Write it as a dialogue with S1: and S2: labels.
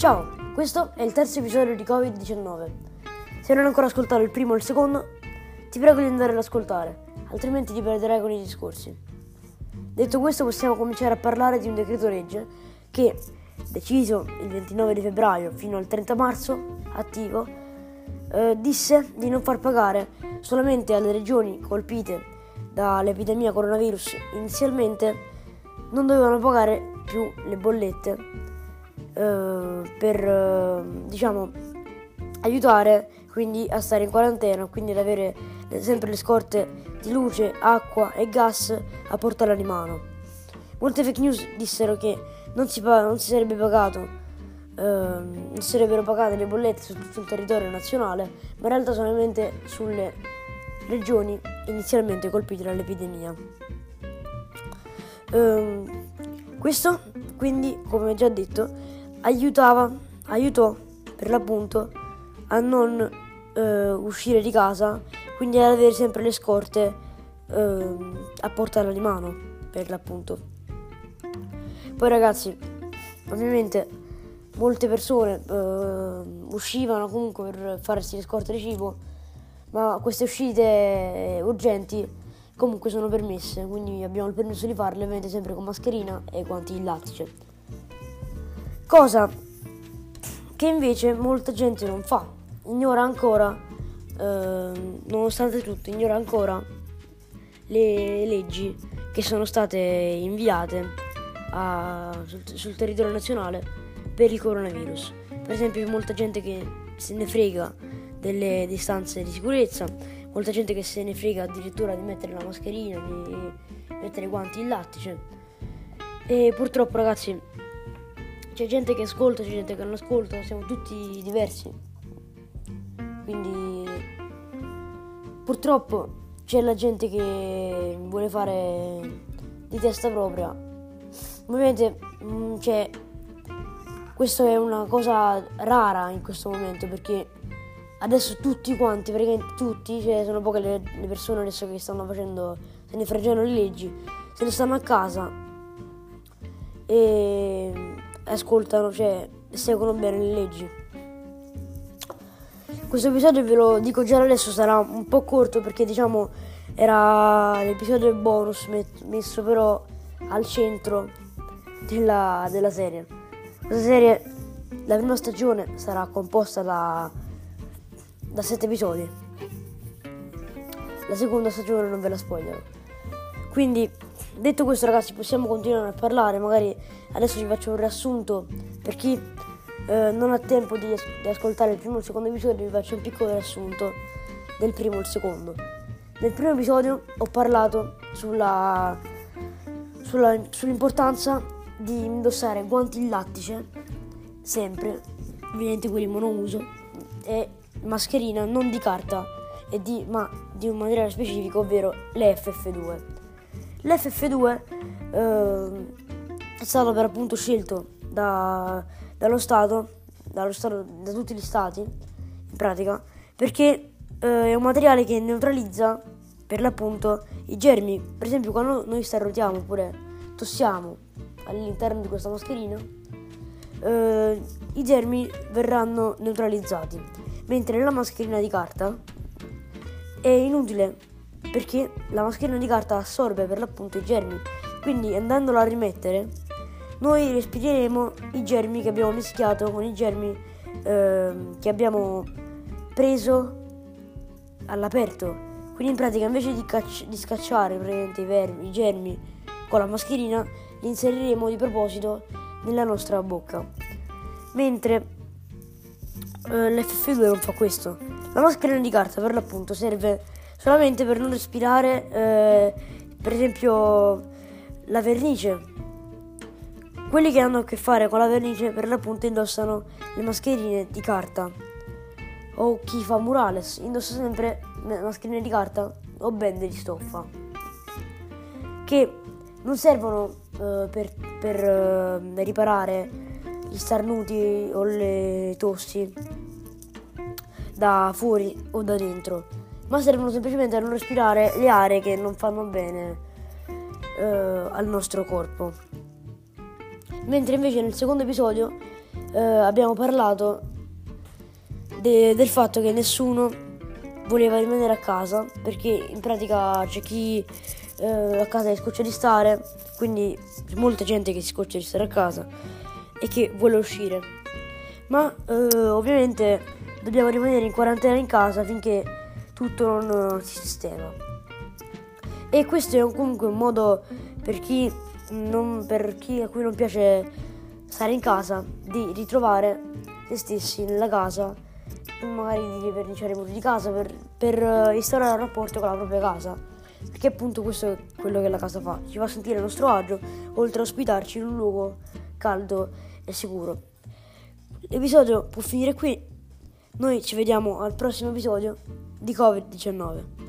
S1: Ciao, questo è il terzo episodio di Covid-19. Se non hai ancora ascoltato il primo o il secondo, ti prego di andare ad ascoltare, altrimenti ti perderai con i discorsi. Detto questo, possiamo cominciare a parlare di un decreto legge che, deciso il 29 di febbraio fino al 30 marzo, attivo, eh, disse di non far pagare solamente alle regioni colpite dall'epidemia coronavirus inizialmente non dovevano pagare più le bollette eh, per eh, diciamo aiutare quindi a stare in quarantena quindi ad avere sempre le scorte di luce, acqua e gas a portata di mano. Molte fake news dissero che non si, non si sarebbe pagato, eh, non sarebbero pagate le bollette su tutto il territorio nazionale, ma in realtà solamente sulle regioni inizialmente colpite dall'epidemia. Eh, questo quindi, come già detto, aiutava, aiutò per l'appunto a non eh, uscire di casa quindi ad avere sempre le scorte eh, a portata di mano per l'appunto. Poi ragazzi ovviamente molte persone eh, uscivano comunque per farsi le scorte di cibo ma queste uscite urgenti comunque sono permesse quindi abbiamo il permesso di farle ovviamente sempre con mascherina e guanti in lattice cosa che invece molta gente non fa ignora ancora Ehm, nonostante tutto, ignora ancora le leggi che sono state inviate a, sul, sul, territorio nazionale per il coronavirus. Per esempio, molta gente che se ne frega delle distanze di sicurezza, molta gente che se ne frega addirittura di mettere la mascherina, di mettere i guanti in lattice. E purtroppo, ragazzi, c'è gente che ascolta, c'è gente che non ascolta, siamo tutti diversi. Quindi purtroppo c'è la gente che vuole fare di testa propria. Ovviamente mm, c'è questa è una cosa rara in questo momento perché adesso tutti quanti, praticamente tutti, cioè sono poche le, persone adesso che stanno facendo, se ne freggiano le leggi, se ne stanno a casa e ascoltano, cioè seguono bene le leggi. Questo episodio ve lo dico già adesso sarà un po' corto perché diciamo era l'episodio bonus messo però al centro della, della serie. Questa serie, la prima stagione sarà composta da, da 7 episodi. La seconda stagione non ve la spoilerò. Quindi, detto questo ragazzi, possiamo continuare a parlare, magari adesso vi faccio un riassunto per chi eh, non ha tempo di, as- di, ascoltare il primo e il secondo episodio, vi faccio un piccolo riassunto del primo e il secondo. Nel primo episodio ho parlato sulla, sulla, sull'importanza di indossare guanti in lattice, sempre, ovviamente quelli monouso, e mascherina non di carta, di, ma di un materiale specifico, ovvero l'FF2. L'FF2 eh, è stato per appunto scelto da dallo Stato, dallo Stato, da tutti gli Stati, in pratica, perché eh, è un materiale che neutralizza per l'appunto i germi. Per esempio, quando noi starrotiamo oppure tossiamo all'interno di questa mascherina, eh, i germi verranno neutralizzati, mentre nella mascherina di carta è inutile perché la mascherina di carta assorbe per l'appunto i germi, quindi andandola a rimettere noi respireremo i germi che abbiamo mischiato con i germi eh, che abbiamo preso all'aperto. Quindi in pratica invece di, cacci- di scacciare i, vermi, i germi con la mascherina, li inseriremo di proposito nella nostra bocca. Mentre eh, l'FF2 non fa questo. La mascherina di carta per l'appunto serve solamente per non respirare eh, per esempio la vernice quelli che hanno a che fare con la vernice per l'appunto indossano le mascherine di carta. O chi fa murales indossa sempre mascherine di carta o bende di stoffa. Che non servono uh, per, per uh, riparare gli starnuti o le tossi da fuori o da dentro, ma servono semplicemente a non respirare le aree che non fanno bene uh, al nostro corpo mentre invece nel secondo episodio eh, abbiamo parlato de- del fatto che nessuno voleva rimanere a casa perché in pratica c'è chi eh, a casa si scoccia di stare, quindi c'è molta gente che si scoccia di stare a casa e che vuole uscire. Ma eh, ovviamente dobbiamo rimanere in quarantena in casa finché tutto uh, si sistema. E questo è un, comunque un modo per chi, non, per chi a cui non piace stare in casa di ritrovare se stessi nella casa, magari di verniciare i muri di casa per, per uh, instaurare un rapporto con la propria casa. Perché appunto questo è quello che la casa fa, ci fa sentire a nostro agio, oltre a ospitarci in un luogo caldo e sicuro. L'episodio può finire qui, noi ci vediamo al prossimo episodio di Covid-19.